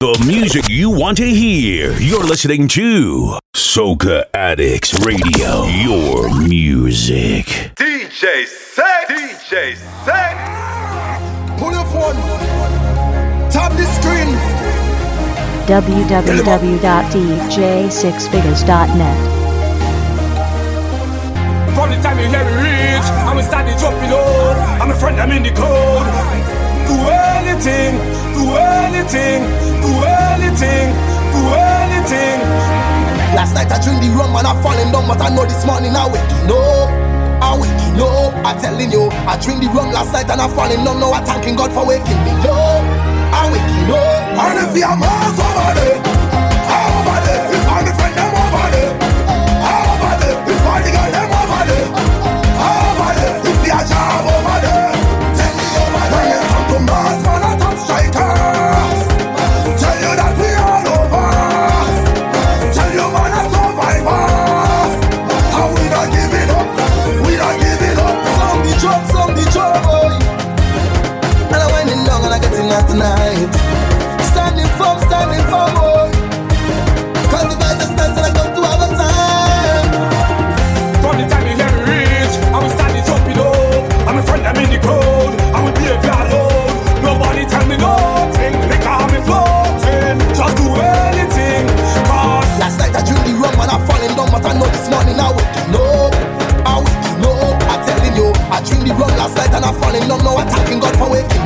The music you want to hear, you're listening to Soca Addicts Radio. Your music. DJ Set! DJ Set! Pull your phone. Tap the screen. www.dj6figures.net. From the time you hear me reach, I'm a standing dropping low. I'm a friend, I'm in the code. Whoa anything, do anything, do anything, do anything. Last night I dreamed the rum and I falling down, but I know this morning I waking up. I waking up. I telling you, I dreamed the rum last night and I falling down. Now I thanking God for waking me up. I waking up. And if you're over there, over there, if I'm friend, I'm over there. I'm not falling Now I thanking God for waking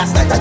That's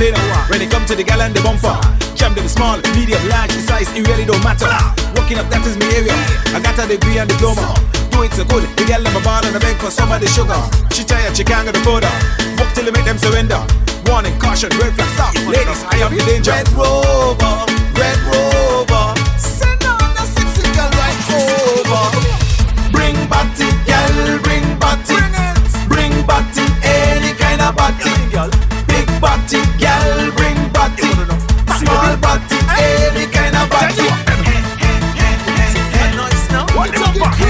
never a complainer when it come to the gal and the bumper. Jam them small, medium, large, the size, it really don't matter. Walking up, that is my area. I got a degree and diploma. Do it so good, the gal a ball and a bank for some of the sugar. She tired, she can't get the border. Walk till they make them surrender. Warning, caution, red flag, stop. Ladies, I am in danger. Red Rover, Red Rover. Send on the sexy girl right over. Bring body, girl, bring body. Bring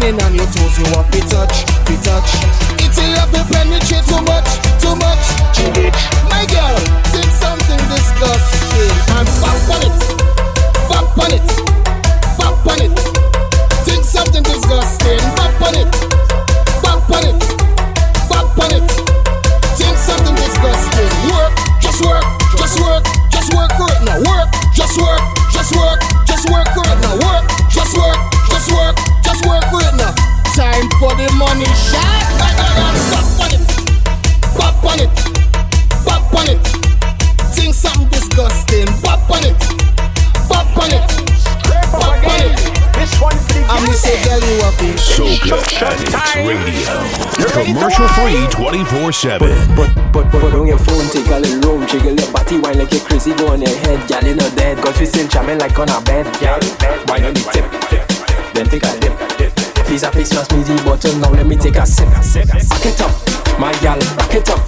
Whining on your toes, you to to touch. 24-7. But, but, but, but, on your phone, take a little room, jiggle your body, wine like you're crazy, go on your head, gal, you know dead, Cause we still jamming like on a bed, gal, wine on the tip, then take a dip, Please, Face a face, pass me the bottle, now let me take a sip, back it up, my y'all, rock it up,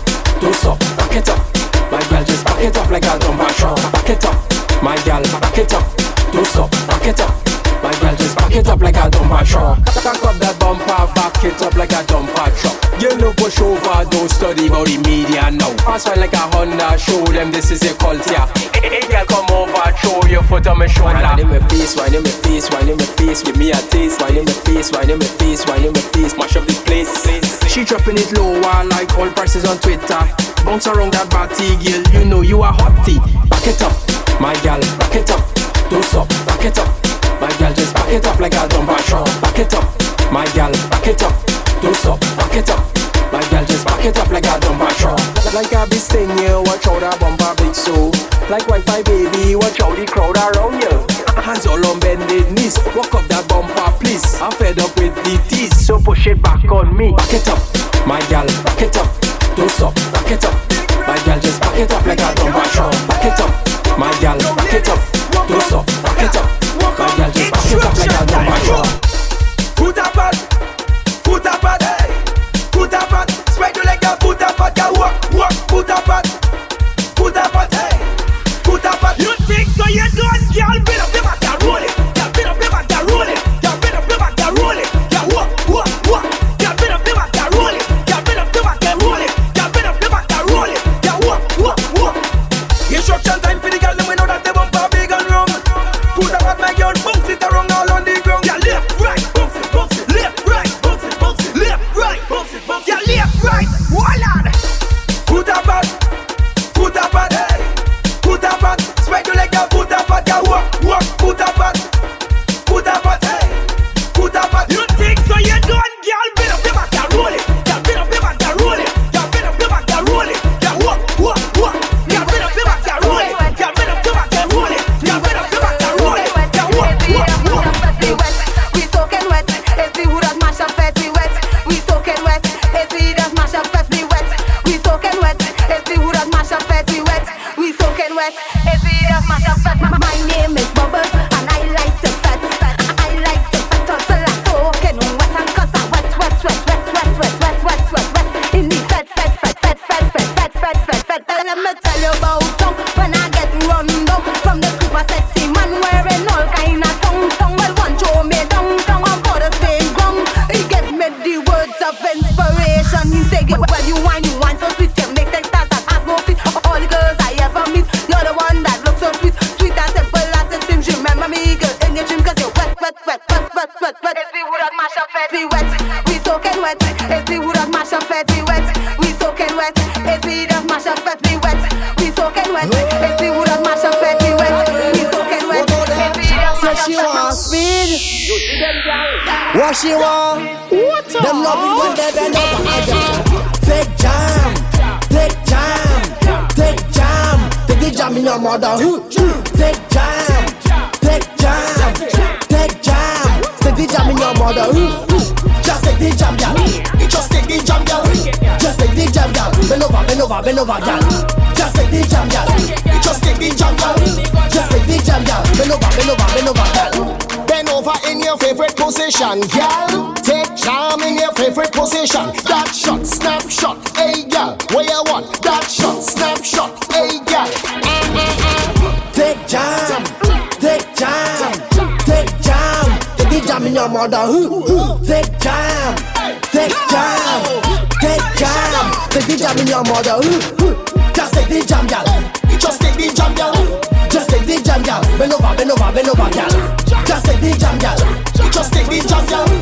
don't stop, it up, my gal, just back it up like a dumb rock it up, my gal, back it up, don't stop, it up. My girl just back it up like a dumper truck. Back up that bumper, back it up like a dumper truck. You know push over, don't study about the media now. Fast one like a Honda, show them this is your culture. Hey girl, come over, throw your foot on my shoulder. Wine in my face, wine in my face, wine in my face. Give me a taste, wine in my face, wine in my face, wine in my face. Mash up the place. She dropping it lower like all prices on Twitter. Bounce around that body, girl, you know you are hottie. Back it up, my girl, back it up. Don't stop, back it up. My girl just back it up like a dumper truck. Back it up, my girl, back it up. Don't stop, back it up. My girl just back it up like a dumper truck. Like a beast thing, you watch out that bumper big so. Like Wi-Fi baby, watch out the crowd around you. Hands all on bended knees, walk up that bumper please. I'm fed up with the tease, so push it back on me. Back it up, my girl, back it up. Don't stop, back it up. My girl just back it up like a dumper truck. Back it up, my girl, back it up. Don't stop, back it up. Put Construction time. Foot apart, foot apart, foot apart. Spread your leg and foot apart. Girl, walk, walk, foot apart, foot apart, foot apart. You think so? You don't, girl. request. what she want. What Them love me when they bend over and jam. Take jam, take jam, take jam. Take the jam in your mother. Take jam, take jam, take jam. Take the jam in your mother. Just take the jam, girl. Just take the jam, girl. Just take the jam, girl. Bend over, bend over, bend over, girl. favorite position, girl. Take charm in your favorite position. That shot, snapshot, hey girl. Where you want? That shot, snapshot, hey girl. Take charm, take charm, take charm. Take the jam in your mother. Take charm, take charm, take charm. Take the jam in your mother. Just take the jam, girl. Just take the jam, girl. Just take the jam, girl. Bend over, bend over, bend over, girl. Just take the jam, girl. Just take the jazz, yeah.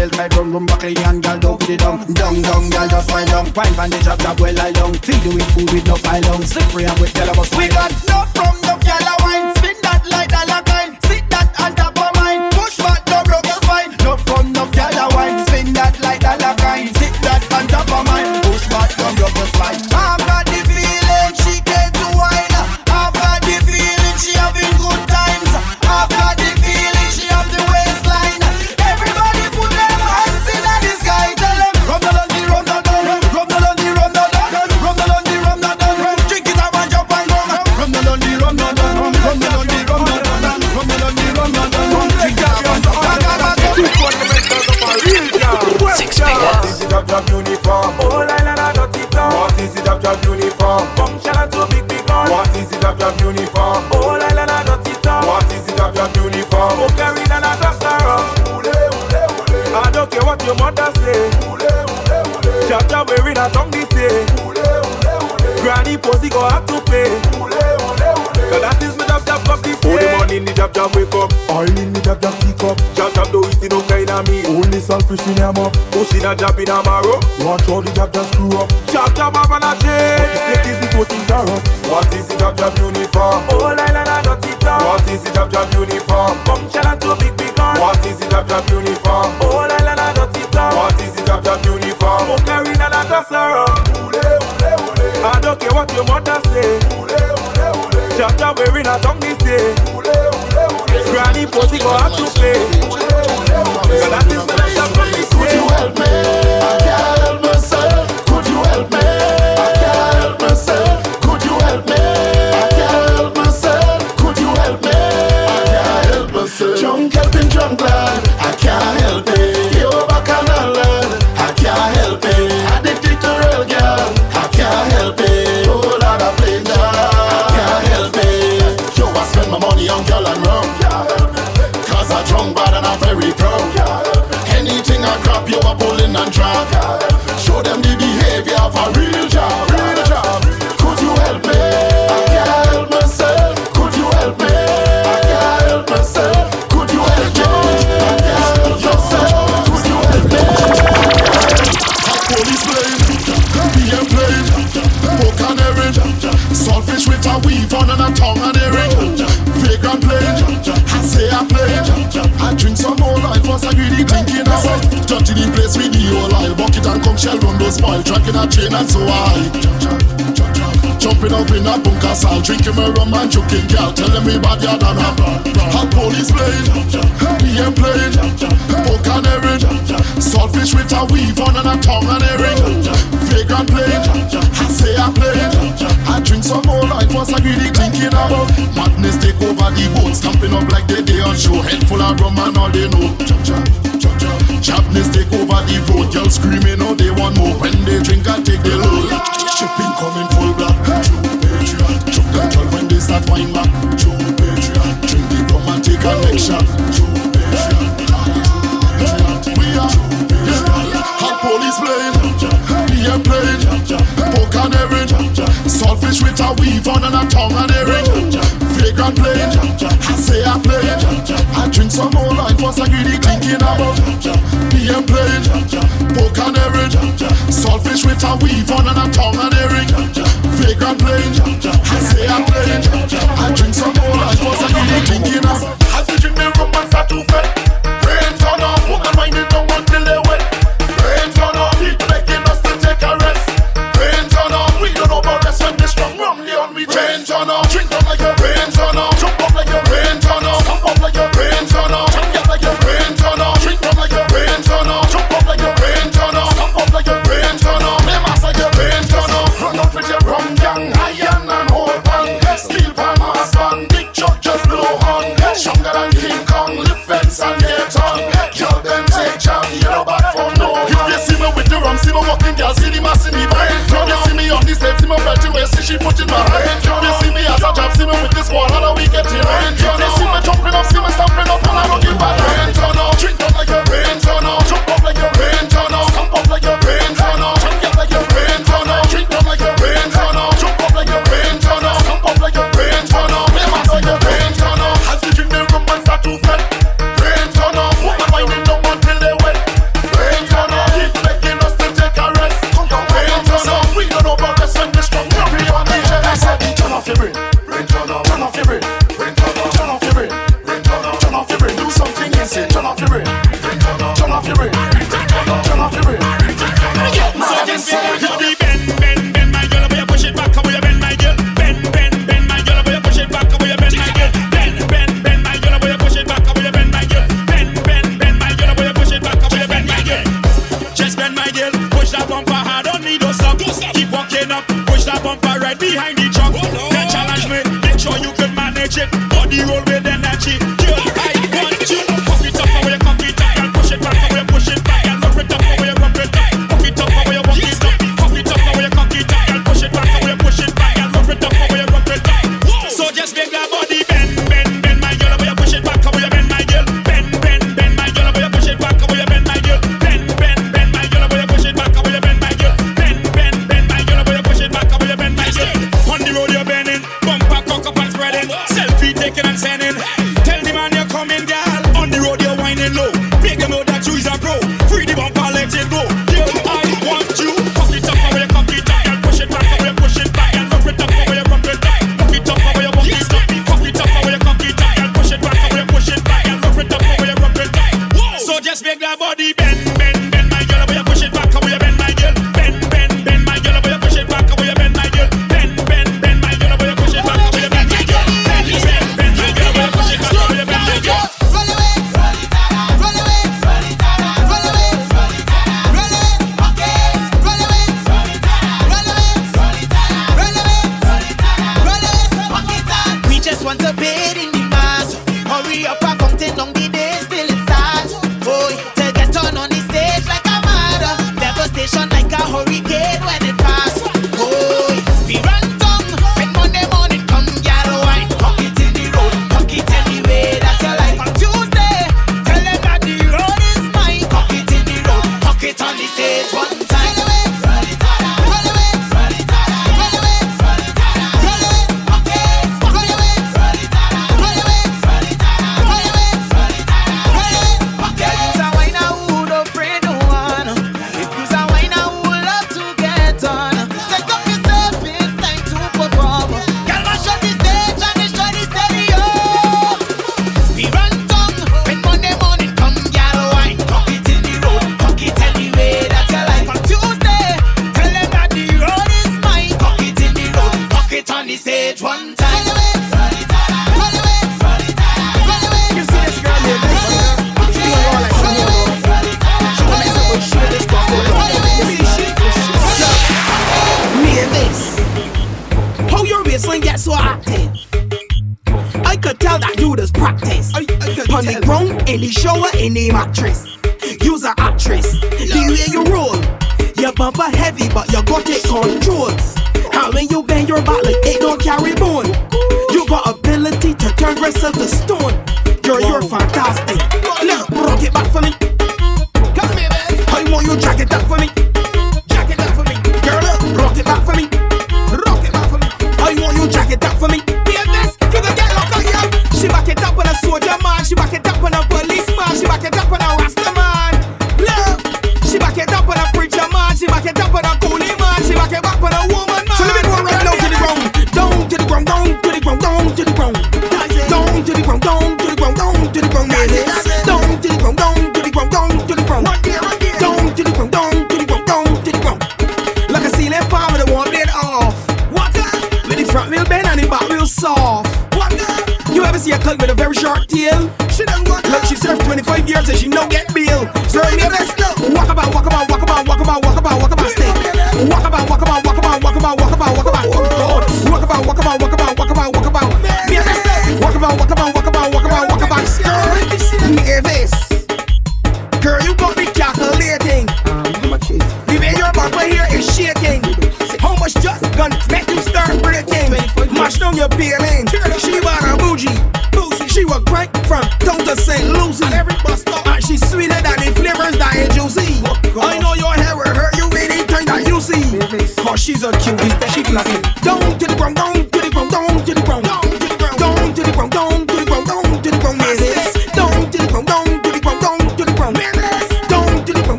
just my drum, rum back and girl, don't put it down, down, down, girl, just wine down. Wine pan the chop chop, well lie down. Feed you with food with no file down. Slippery and with yellow bus. We got no from no yellow wine. Spin that like dollar kind. The jab jab wake up. All in the jab jab pick up. Jab jab do it no kind of me. Only selfish in them up. Push in a job in a marrow. Watch all the job just screw up. Jab jab have an a the fake is the voting carrot. What is the jab jab uniform? La la la dirty town. What is the jab jab uniform? Function to big big gun. What is the jab jab uniform? La la la dirty town. What is the jab jab uniform? Oh carry na na cluster Ule ule ule. I don't care what your mother say. Ule ule ule. Jab jab wearing a tongue this day. Ule. Granny pussy go have to pay. So that is the jab jab from Could you help me? A real job. Spoil Tracking a chain and so I Jumping up in a bunker cell Drinking my rum and joking girl Tell them we bad yard and a Hot police blade BM blade Poke and erin Saltfish with a weave on and a tongue and earring Vagrant blade I say I played I drink some more life was I greedy thinking about Madness take over the boat Stamping up like they day on show Head full of rum and all they know Chapness take over the road Girls screaming oh they want more. When they drink I take the load. Shipping coming full black. True patriot. Choke them girl when they start wine back. True patriot. Drink the rum and take a next shot. True patriot. We are Hot police blade BM blade Poke and erin Saltfish with a weave on and a tongue and Jamaican plane. I say I play. I drink some more like what's a greedy thinking about. PM plane. Pork and herring. Saltfish with a weave on and a tongue and every. Fake and plane. I say I play. I drink some more like what's a greedy thinking about. As you drink me rum and start to fed. Brains on a woman, mind it down.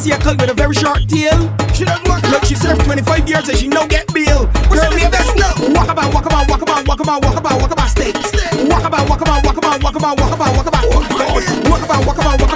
see a cull with a very short tail. She does walk Look, she served 25 years and she no get bail. Girl, leave that snow. Walk about, walk about, walk about, walk about, walk about, walk about, stay. Walk about, walk about, walk about, walk about, walk about, walk about, walk about, walk about, walk about, walk about.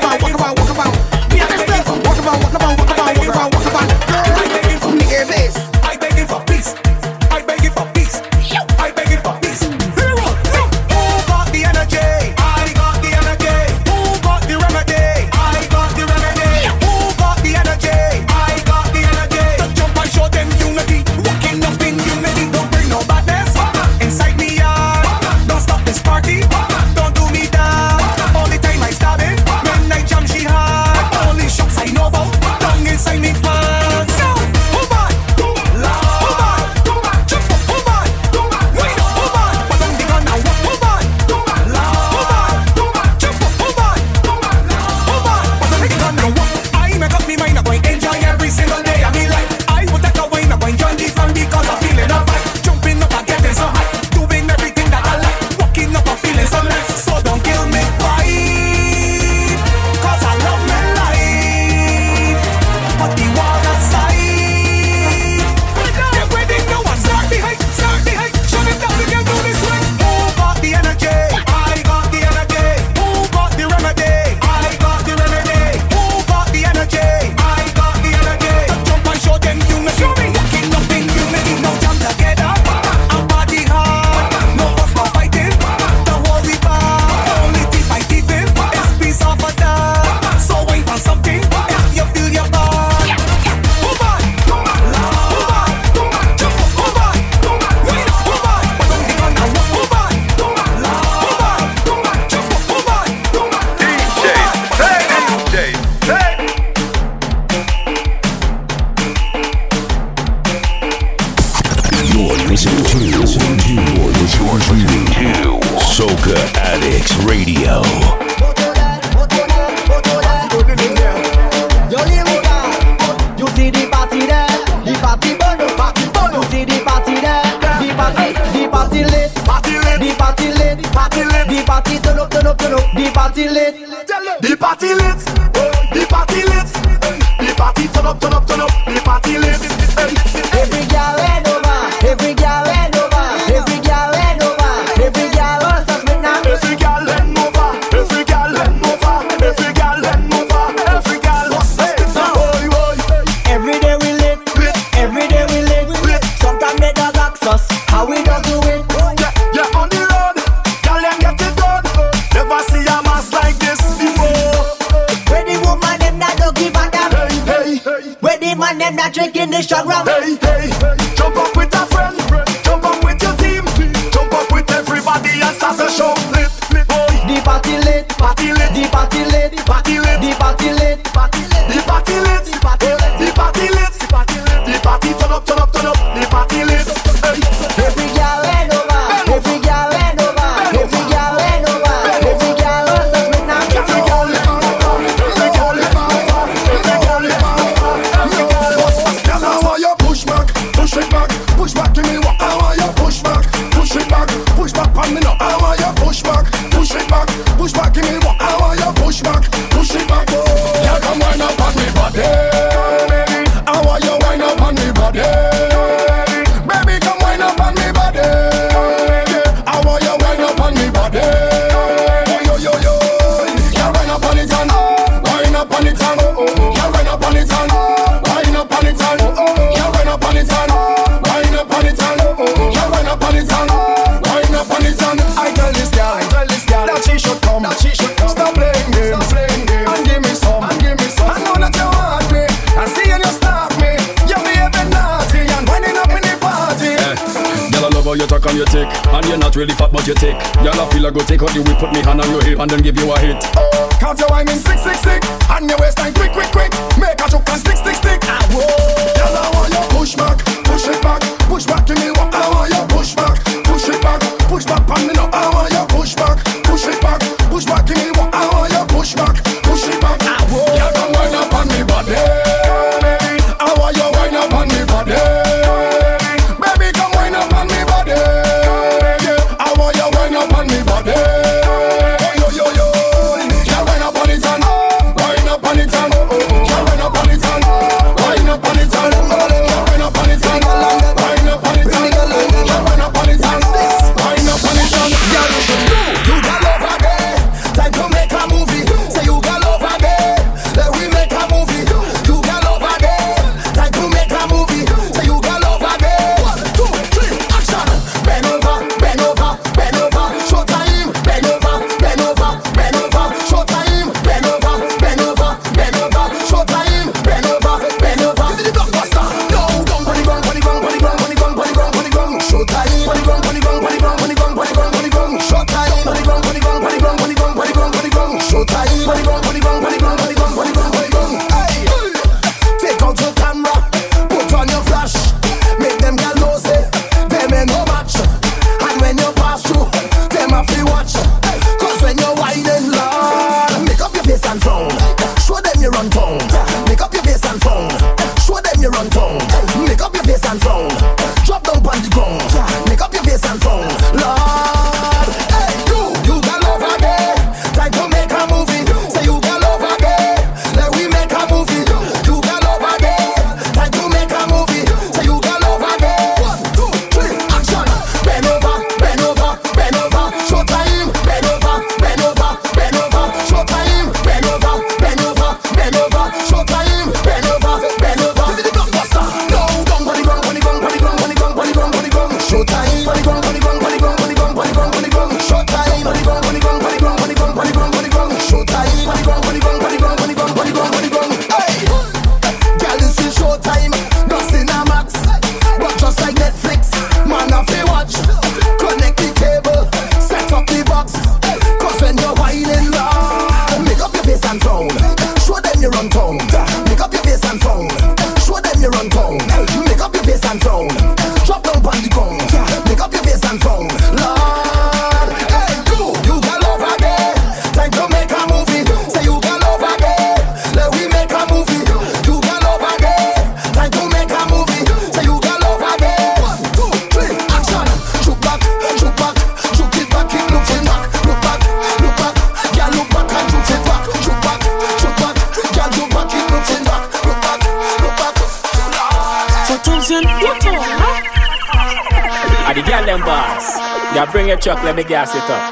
the girl them boss. Yeah, bring your truck, let me gas it up.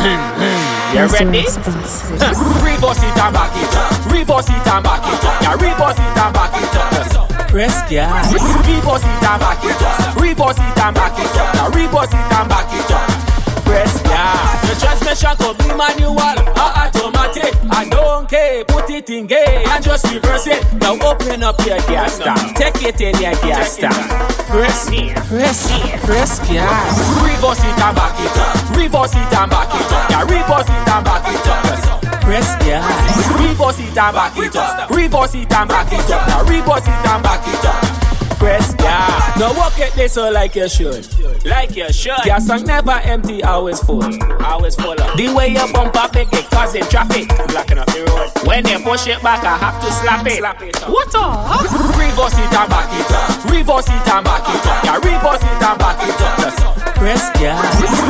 Hmm, hmm. you ready? reverse it and back it up. Reverse it and back it up. Yeah, reverse it and back it up. Press gas. Reverse it and back it up. Reverse it and back it up. Now reverse it and back it up. Press the transmission could be manual or automatic. I don't care, put it in gay and just reverse it. Now open up your gas tank, take it in your gas tank. Press, press, press gas. Reverse it and back it up. Reverse it and back it up. Yeah, reverse it and back it up. Press gas. Reverse it and back it up. Reverse it and back it up. Now reverse it and back it up progress, yeah. Now walk at this so like you should, like you should. Your song never empty, always full, always full up. The way you bump up it, it causing traffic, blocking up the road. When you push it back, I have to slap it. Slap it up. What up? Reverse it and back it up, reverse it and back it up, yeah. Reverse it and back it up, just press yeah.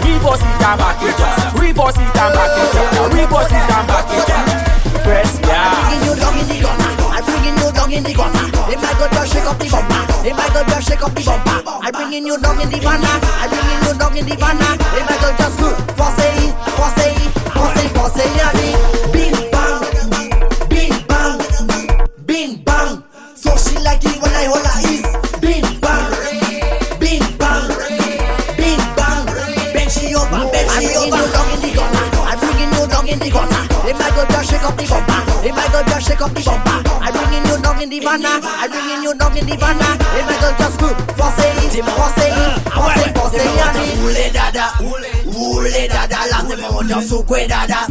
Reverse it and back it up, reverse it and back it up, yeah. Reverse it and back it up, press yeah dog in the gutter. If I go just shake up the bumper. If I go just shake up the bumper. I bring in your dog in the banner. I bring in your dog in the banner. If I go just do, for say, for say, for say, for say, yeah, bing bang, bing bang, bing bang. So she like it when I hold her is bing bang, bing bang, bing bang. Bend she over, bend she over. I bring in your dog in the gutter. I bring in your dog in the gutter. If I go just shake up the bumper. Hey Michael, just shake up the bumper. I bring in you dog in the banner. I bring in you dog in the banner. Hey Michael, just good. Force it, force it, force it, force it, and it. Ule dada, ule dada, la se mo just sukwe dada,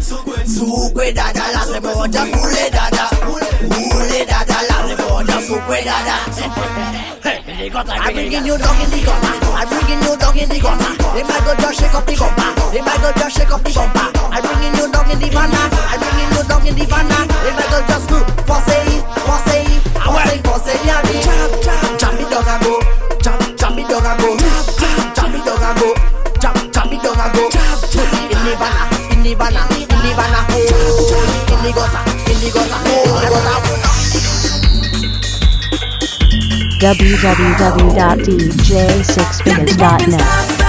sukwe dada, la se mo just ule dada, ule dada, la se mo just sukwe dada. Hey, they got I bring in new dog in the gumpa. I bring in new the gumpa. They might go just shake up the gumpa. They might go just shake up the gumpa. I bring in new dog in the banana. I bring in new dog in the banana. They might go just do for say, for say, for say, for say, yeah. Chop, chop, chop me dog and go. Chop, jump me dog and go. Chop, jump, jump me dog and go. Chop, jump me dog and go. Jump, jump in the banana, in the banana, in the banana. Chop, in the goza, in the goza, oh, in the goza www.dj6figures.net.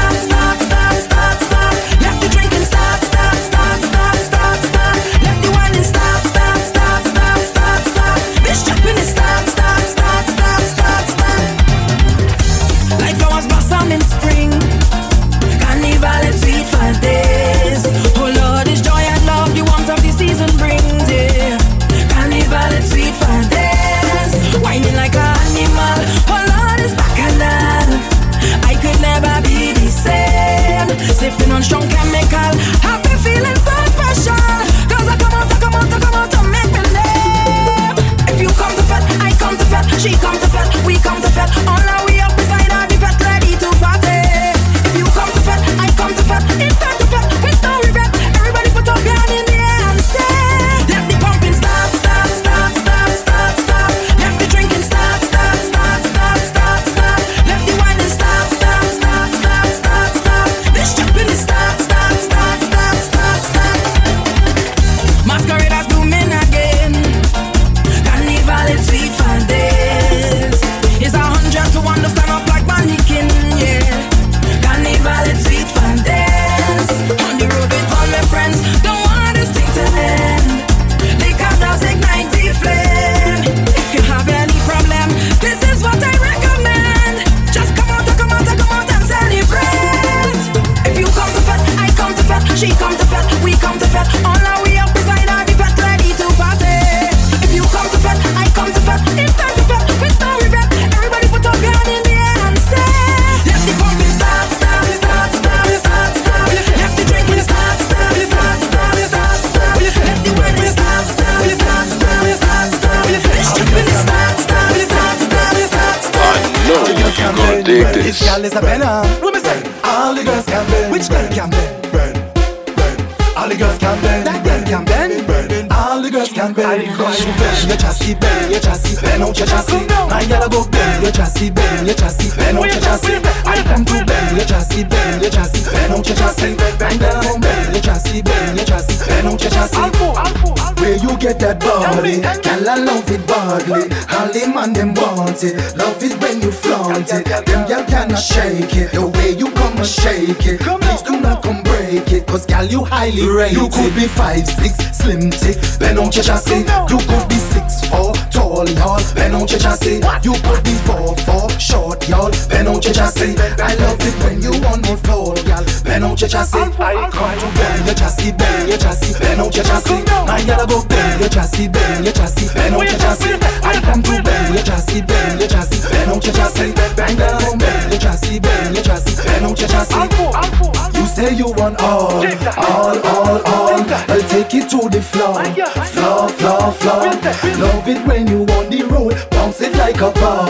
it. Cause girl, you highly rated. You could be five six, slim tick, bend out your chassis. You could be six four, tall y'all, bend out your chassis. You could be four four, short y'all, bend out your chassis. I love it when you on the floor, y'all, bend out your chassis. I come to bend your chassis, bend your chassis, bend out your chassis. My girl go bend your chassis, bend your chassis, bend out your chassis. I come to bend your chassis, bend your chassis, bend out your chassis. Bang down, bend your chassis, bend your chassis, bend out your chassis. Say you want all, all, all, all. I'll take it to the floor, floor, floor, floor. Love it when you on the road, bounce it like a ball.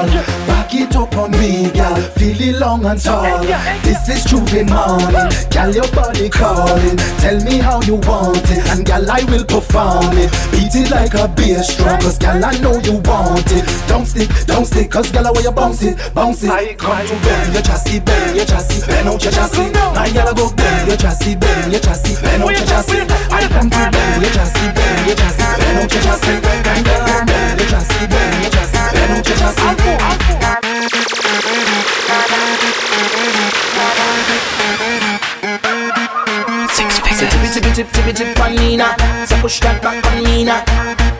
Back it up on me, gal. Feel it long and tall. This is J'ouvert morning, gal. Your body calling. Tell me how you want it, and gal, I will perform it. Beat it like a bass drum, cause gal, I know you want it. Don't stick, don't stick, cause gal, where you bounce it, bounce it. Come to bend your chassis, bend your chassis, bend out your chassis. My gal, go bend your chassis, bend your chassis, bend out your chassis. I come to bend your chassis, bend your chassis, bend out your chassis. Bang down, bend your chassis, bend your chassis, bend out your chassis tippy tippy tip tippy tip on Nina. So push that back on Nina.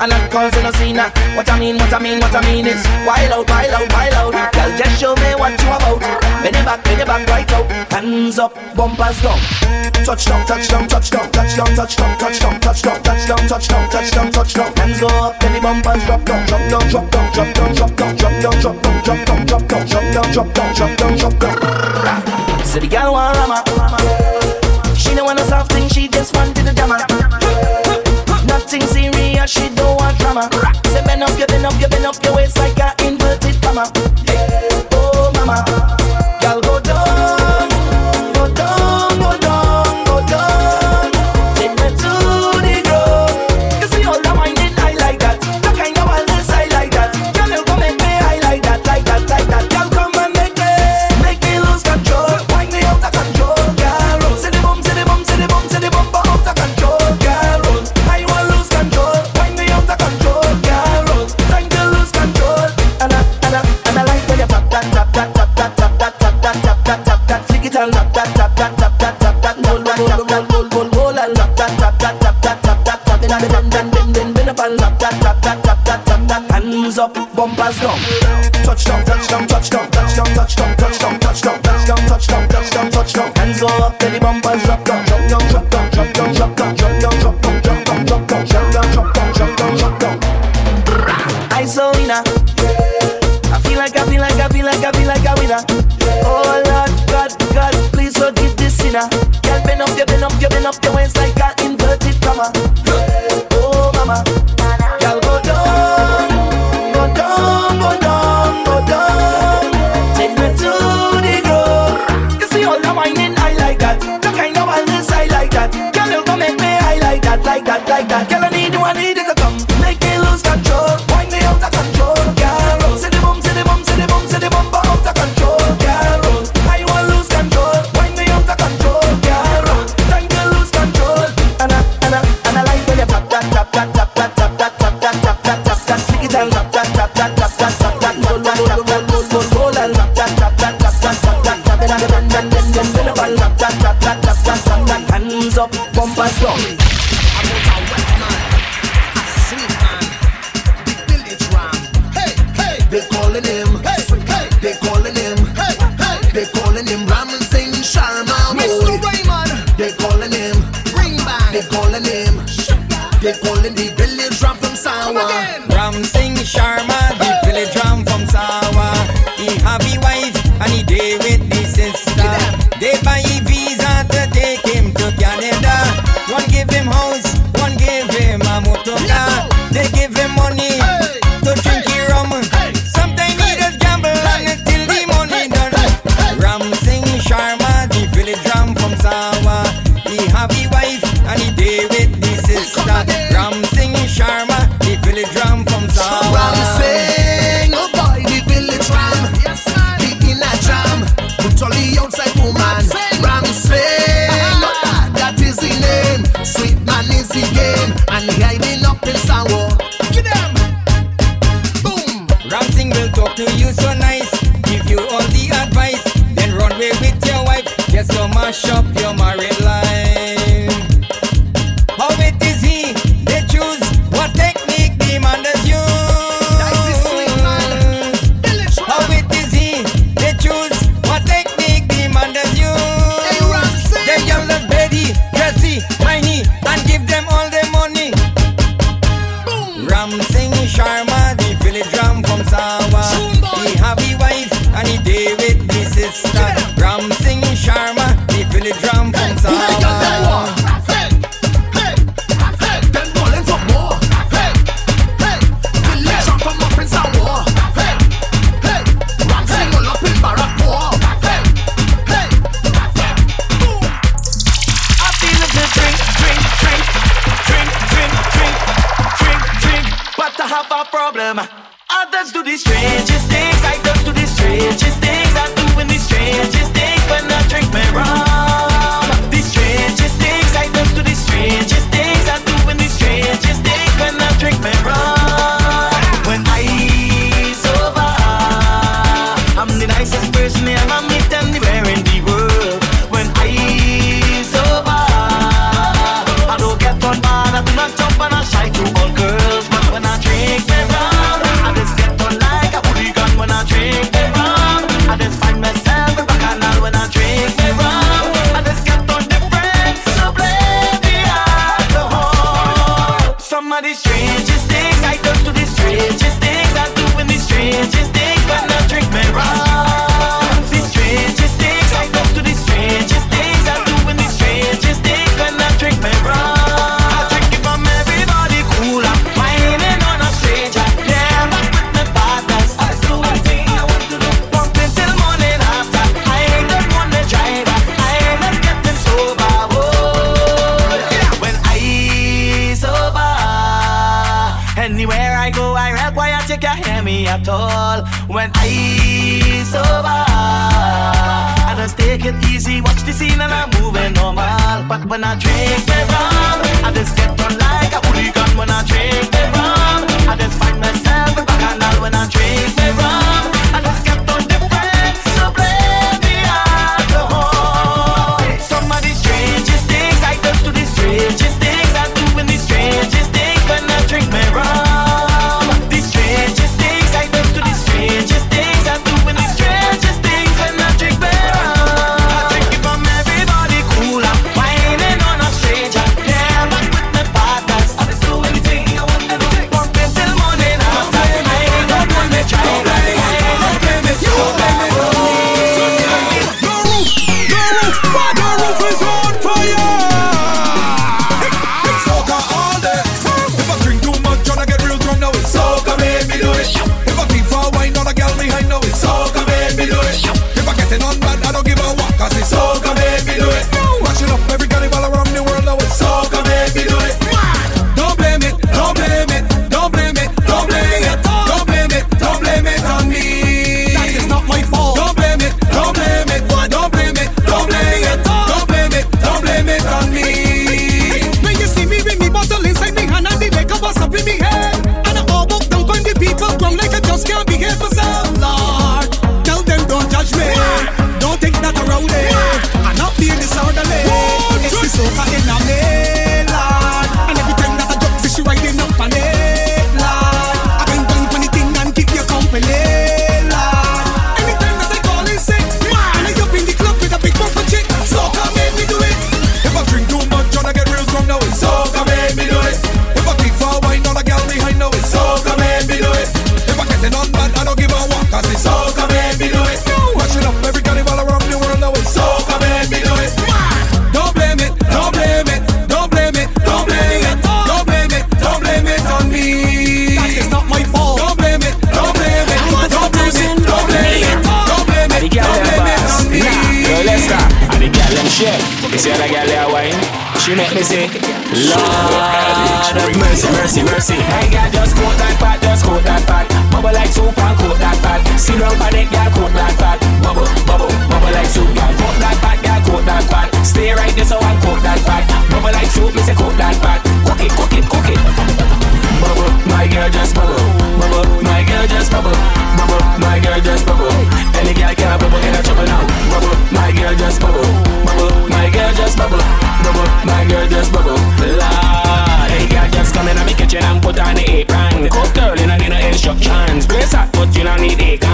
And I'm causing a scene. What I mean, what I mean, what I mean is wild out, wild out, wild out. Girl, just show me what you about. Bend it back, bend it back right out. Hands up, bumpers down. Touch down, touch down, touch down, touch down, touch down, touch down, Hands go up, then the bumpers drop down, drop down, drop down, drop down, drop down, drop down, drop down, drop down, drop down, drop down, drop down, drop down, drop down. So the girl want rama. She don't want no soft thing, she just wanted the drama. Nothing serious, she don't want drama. Say bend up, you bend up, you bend up your waist like an inverted comma. Oh mama. up, bumpers down. But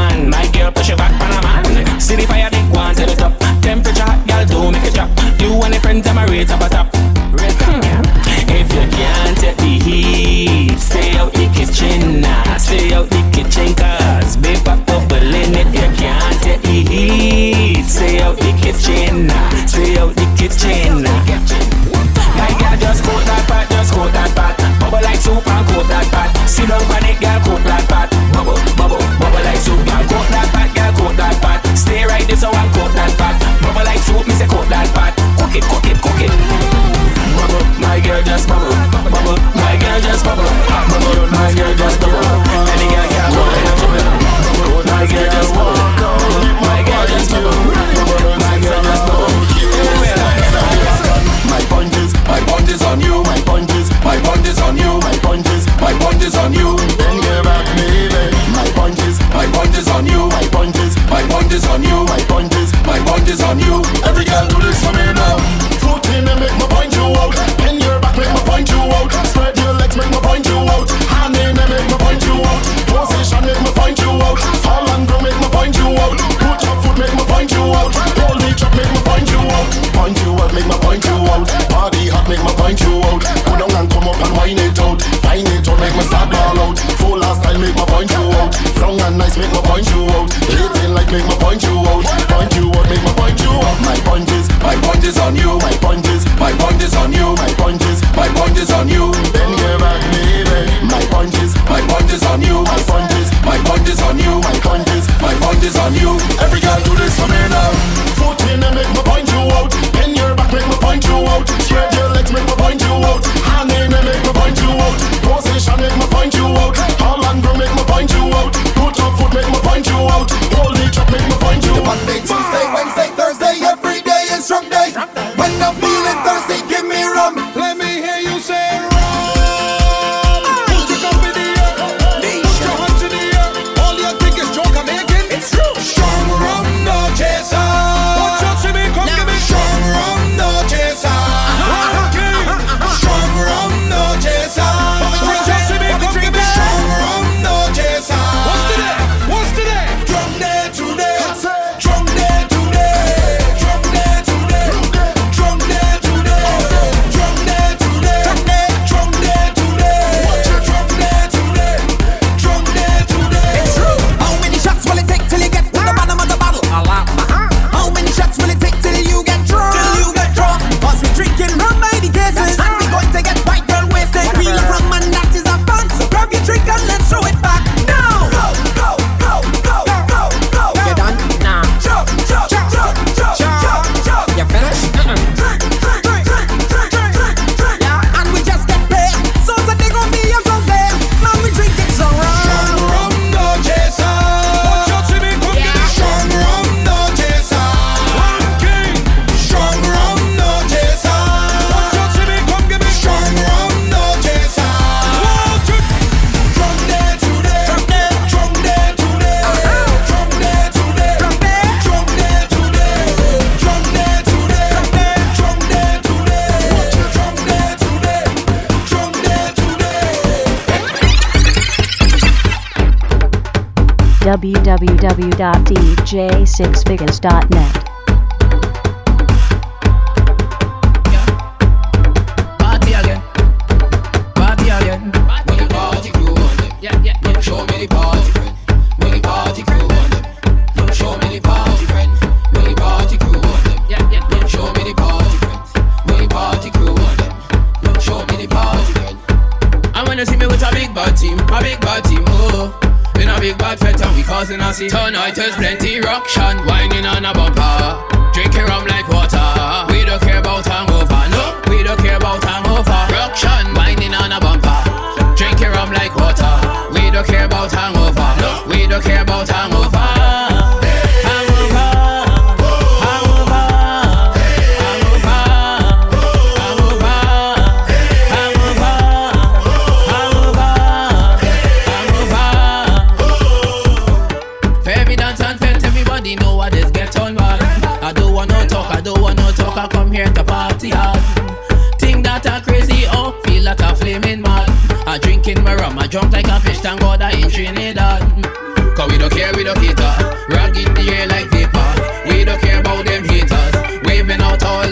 www.dj6figures.net.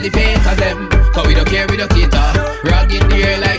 the fake of them. Cause we don't care, we don't cater. Rock in the air like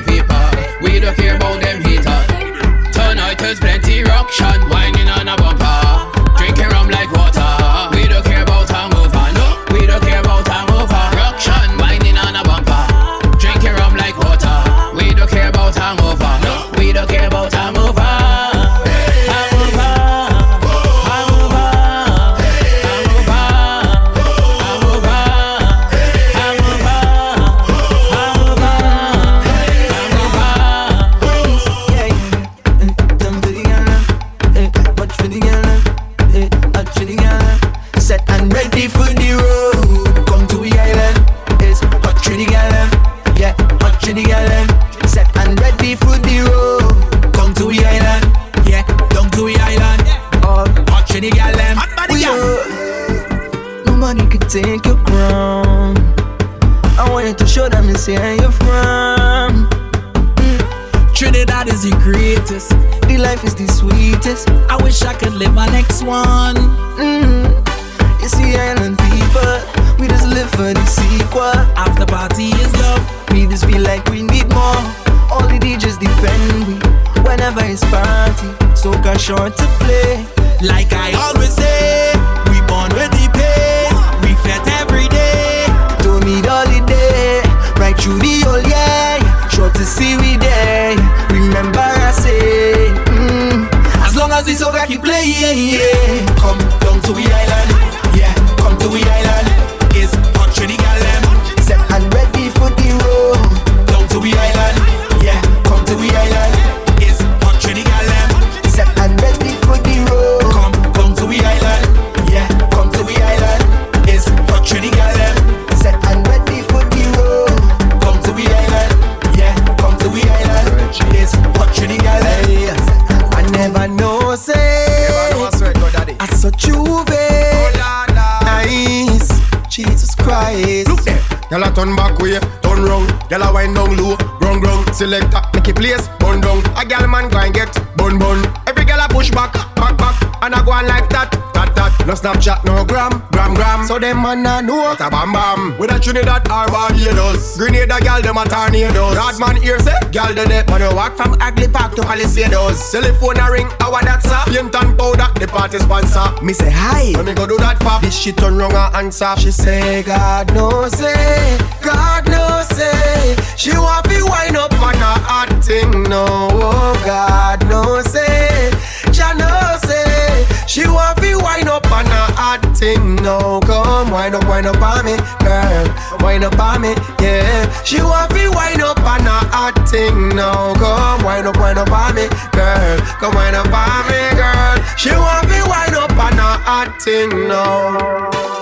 man I know. What a bam bam. With a Trinidad or Barbados. Grenada gal dem a tornadoes. Rodman here say? Gal the dead Man you walk from Agley Park to Palisadoes Telephone a ring Our that's sir? Paint and powder The party sponsor. Me say hi. Let me go do that for This shit turn wrong a answer. She say God no say God no say. She want be wind up on a hot thing No. Oh, God no say Jah no say. She want me wind up on a hot thing now. Come wind up, wind up on me, girl. Wind up on me, yeah. She want me wind up on a hot thing now. Come wind up, wind up on me, girl. Come wind up on me, girl. She want me wind up on a hot thing now.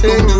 thing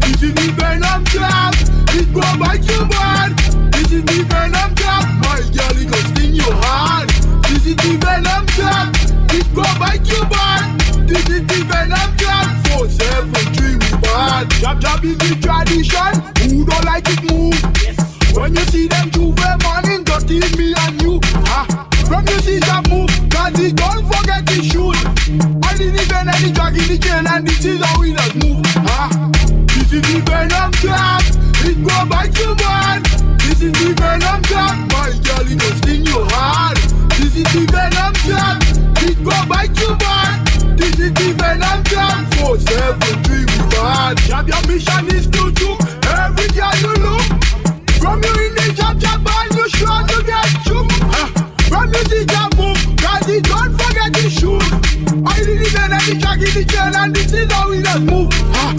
This is the venom trap. It go bite your bad. This is the venom trap. My girl, it go sting your heart. This is the venom trap. It go bite your bad. This is the venom trap. Four seven three we bad. Jab jab is the tradition. Who don't like it move? Yes. When you see them J'ouvert man in dirty me and you. Ah, from you see that move forget don't forget it, shoot. I didn't even any drag in the chain, and this is how we just move. Ah. This is the venom trap, it go by human. This is the venom trap, my girl, it goes in your heart. This is the venom trap, it go by human. This is the venom trap, for seven three we ride. Jab your mission is to do every girl you look. From you in the jab jab, and you sure to get chum. Huh? Ah. From you the jab forget don't forget the shoes. I did it and the shaggy, the chain, and this is how we just move. Ah.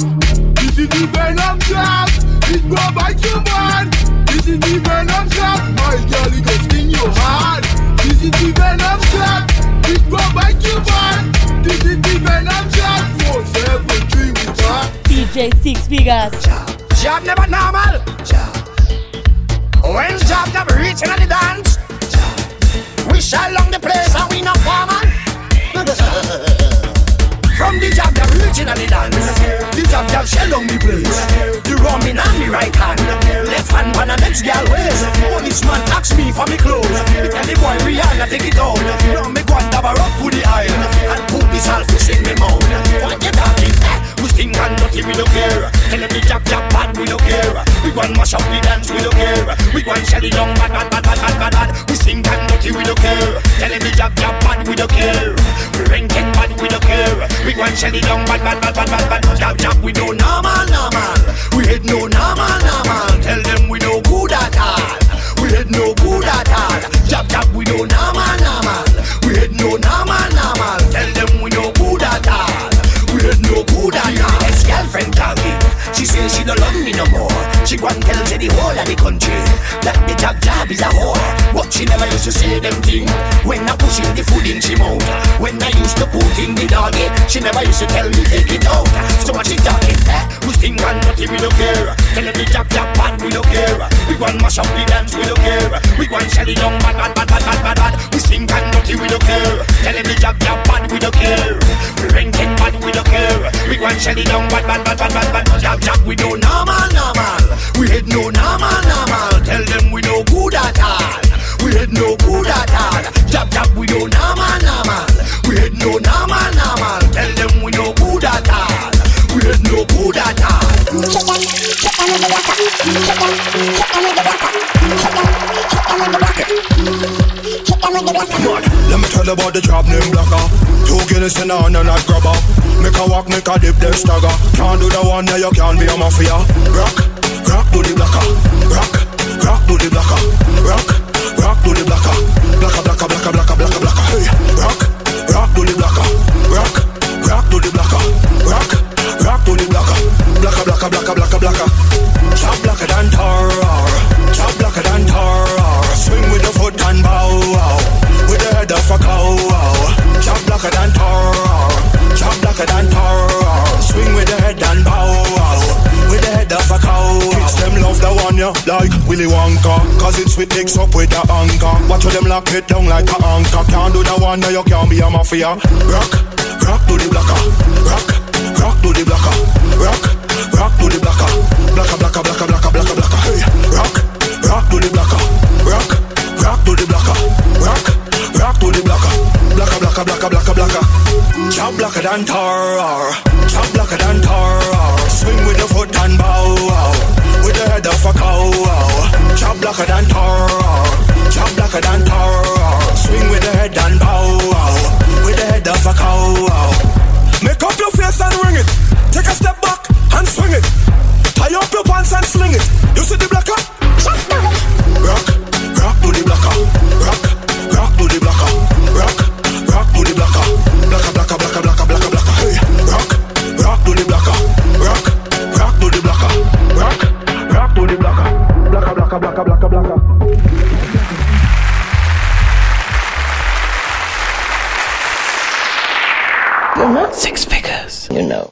This is the venom trap, it go by your man. This is the venom trap, my girl, it goes in your heart. This is the venom trap, it go by your man. This is the venom trap, for seven three we back. DJ Six Figures. Jab, jab never normal. Job. When job never reaching at the dance. Job shall along the place and we not formal. From the job that reaching on the job that shell on the place. The rum in on the right hand. Left hand on the next gal waist Policeman ask me for me clothes. Me tell the boy Rihanna take it out Now me go and dabber up with the iron. And put this halfish in me mouth. What you talking? We think and dirty, we don't care Tell them the jab jab bad, we don't care We go and mash up the dance, we don't care We go and shell it down bad, bad, bad, bad, bad, bad, bad We sing and dirty, we don't care Tell them the jab jab bad, we don't care We ranking bad, we don't care We go and shell it down bad, bad, bad, bad, bad, bad Jab jab, we do normal, normal We hit no normal, normal Tell them we no good at all We hit no good at all Jab jab, we do normal, normal We hit no normal, good at all Ex-girlfriend me She say she don't love me no more She go tell to the whole of the country That the jab jab is a whore But she never used to say them thing When I pushing the food in she mouth When I used to put in the doggy She never used to tell me take it out So what she talking eh? We think and nothing we don't care Tell the jab jab bad we don't care We go mash up the dance we don't care We go and shell it down bad bad bad bad bad bad bad We think and nothing we don't care Tell the jab jab bad we don't care We ranking bad we don't care We go and shell it down bad bad bad bad bad bad Jab jab we do normal normal. We hit no normal normal. Tell them we no good at all. We hit no good at all. Jab jab we do normal normal. We hit no normal normal. Tell them we no good at all. We hit no good at all Mad, let me tell you about the job named Blacker. Two Guinness in a hand and a grabber Make a walk, make a dip, then stagger. Can't do the one that you can't be a mafia. Rock, rock to the blacker. Rock, rock to the blacker. Rock, rock to the blacker. Blacker, blacker, blacker, blacker, blacker, blacker. Hey, rock, rock to the blacker. Rock, rock to the blacker. Rock, rock to the blacker. Blacker, blacker, blacker, blacker, blacker. Chop blacker than tar Chop than tar Swing with the head and bow. With the head of a cow Kids them love the one ya Like Willy Wonka. Cause it's with dicks up with the anchor. Watch them lock it down like a anchor. Can't do the one that you can't be a mafia. Rock, rock to the blocker. Rock, rock to the blocker. Rock, rock to the blocker. Blocker, blocker, blocker, blocker, blocker, blocker. Hey, rock, rock to the blocker blacker, blacker, blacker, blacker. Chop blacker than tar, chop blacker than tar. Swing with your foot and bow, with the head of a cow. Chop blacker than tar, chop blacker than tar. Swing with the head and bow, with the head of a cow. Make up your face and ring it. Take a step back and swing it. Tie up your pants and sling it. You see the blacka, blacka, blacka, blacka. Six figures, you know.